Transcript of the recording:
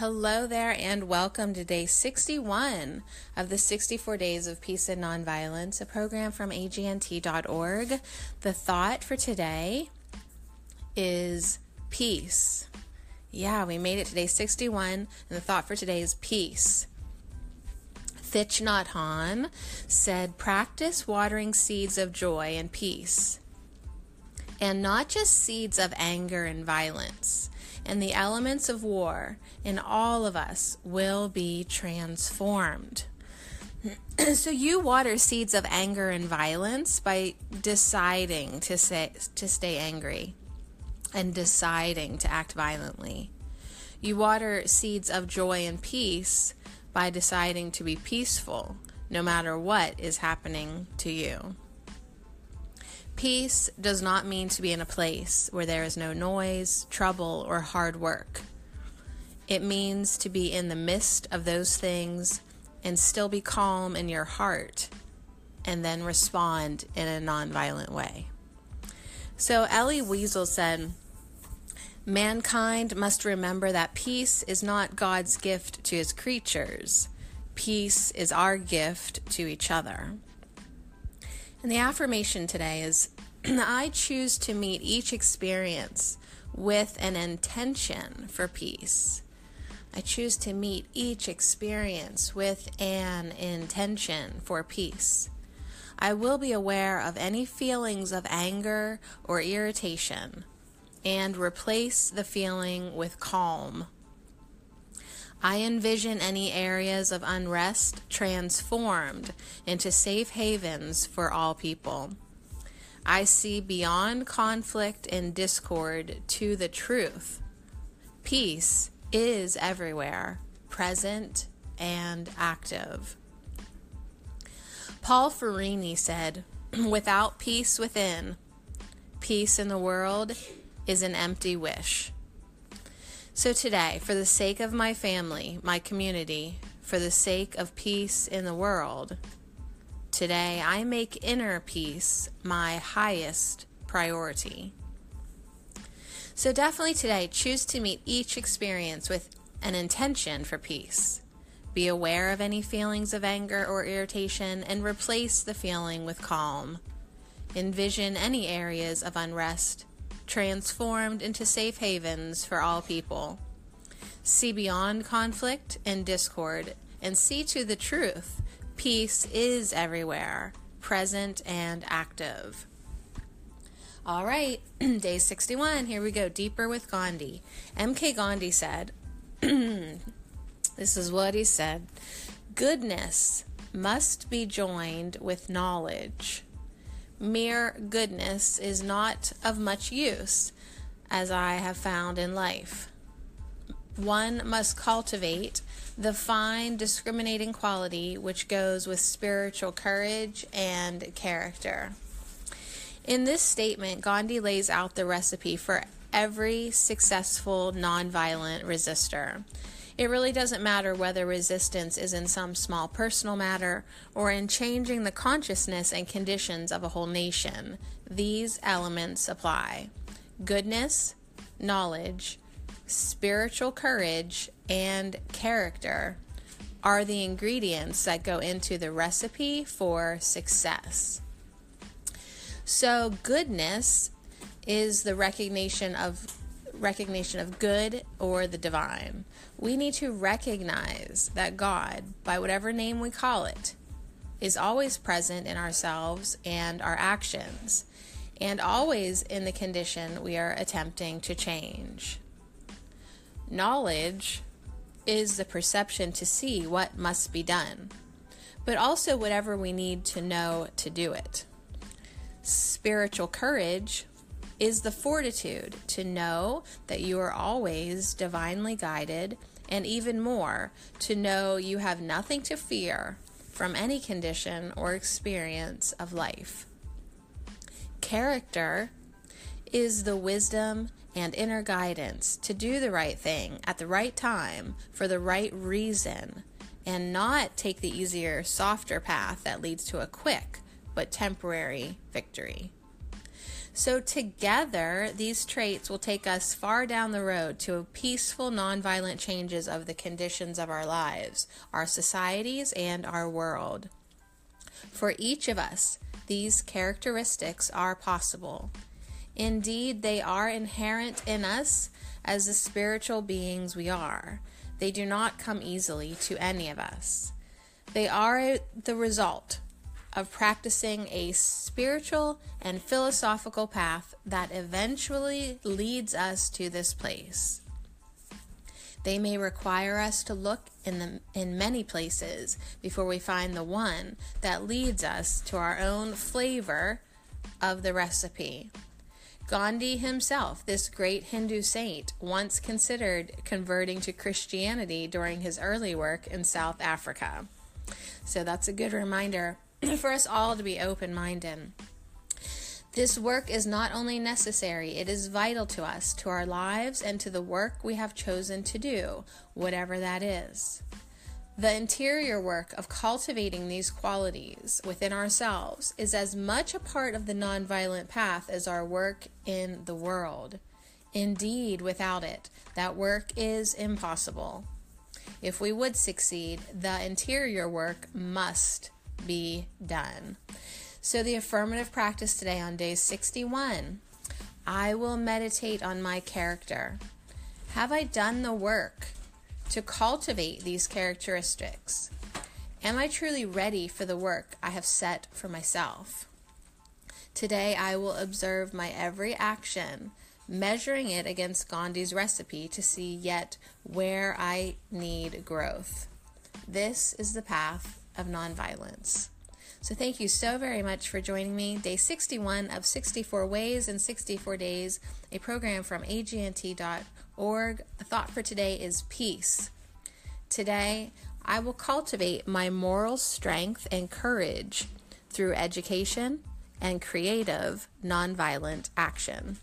Hello there, and welcome to day 61 of the 64 Days of Peace and Nonviolence, a program from agnt.org. The thought for today is peace. Yeah, we made it to day 61, and the thought for today is peace. Thich Nhat Hanh said, Practice watering seeds of joy and peace, and not just seeds of anger and violence and the elements of war in all of us will be transformed. so you water seeds of anger and violence by deciding to say to stay angry and deciding to act violently. You water seeds of joy and peace by deciding to be peaceful no matter what is happening to you. Peace does not mean to be in a place where there is no noise, trouble, or hard work. It means to be in the midst of those things and still be calm in your heart and then respond in a nonviolent way. So Elie Wiesel said, Mankind must remember that peace is not God's gift to his creatures. Peace is our gift to each other. And the affirmation today is I choose to meet each experience with an intention for peace. I choose to meet each experience with an intention for peace. I will be aware of any feelings of anger or irritation and replace the feeling with calm I envision any areas of unrest transformed into safe havens for all people. I see beyond conflict and discord to the truth. Peace is everywhere, present and active. Paul Ferrini said, Without peace within, peace in the world is an empty wish. So today, for the sake of my family, my community, for the sake of peace in the world, today I make inner peace my highest priority. So definitely today, choose to meet each experience with an intention for peace. Be aware of any feelings of anger or irritation and replace the feeling with calm. Envision any areas of unrest transformed into safe havens for all people. See beyond conflict and discord and see to the truth. Peace is everywhere, present and active. All right, day 61. Here we go. Deeper with Gandhi. MK Gandhi said, This is what he said Goodness must be joined with knowledge mere goodness is not of much use, as I have found in life. One must cultivate the fine discriminating quality which goes with spiritual courage and character. In this statement, Gandhi lays out the recipe for every successful nonviolent resistor. It really doesn't matter whether resistance is in some small personal matter or in changing the consciousness and conditions of a whole nation. These elements apply goodness, knowledge, spiritual courage, and character are the ingredients that go into the recipe for success. So, goodness is the recognition of recognition of good or the divine. We need to recognize that God, by whatever name we call it, is always present in ourselves and our actions, and always in the condition we are attempting to change. Knowledge is the perception to see what must be done, but also whatever we need to know to do it. Spiritual courage is the fortitude to know that you are always divinely guided, and even more, to know you have nothing to fear from any condition or experience of life. Character is the wisdom and inner guidance to do the right thing at the right time for the right reason and not take the easier, softer path that leads to a quick but temporary victory. So, together, these traits will take us far down the road to peaceful, nonviolent changes of the conditions of our lives, our societies, and our world. For each of us, these characteristics are possible. Indeed, they are inherent in us as the spiritual beings we are. They do not come easily to any of us. They are the result of practicing a spiritual and philosophical path that eventually leads us to this place. They may require us to look in the in many places before we find the one that leads us to our own flavor of the recipe. Gandhi himself, this great Hindu saint, once considered converting to Christianity during his early work in South Africa. So that's a good reminder for us all to be open minded. This work is not only necessary, it is vital to us, to our lives, and to the work we have chosen to do, whatever that is. The interior work of cultivating these qualities within ourselves is as much a part of the nonviolent path as our work in the world. Indeed, without it, that work is impossible. If we would succeed, the interior work must be done. So, the affirmative practice today on day 61 I will meditate on my character. Have I done the work to cultivate these characteristics? Am I truly ready for the work I have set for myself? Today, I will observe my every action, measuring it against Gandhi's recipe to see yet where I need growth. This is the path of nonviolence. So, thank you so very much for joining me. Day 61 of 64 Ways in 64 Days, a program from agnt.org. The thought for today is peace. Today, I will cultivate my moral strength and courage through education and creative nonviolent action.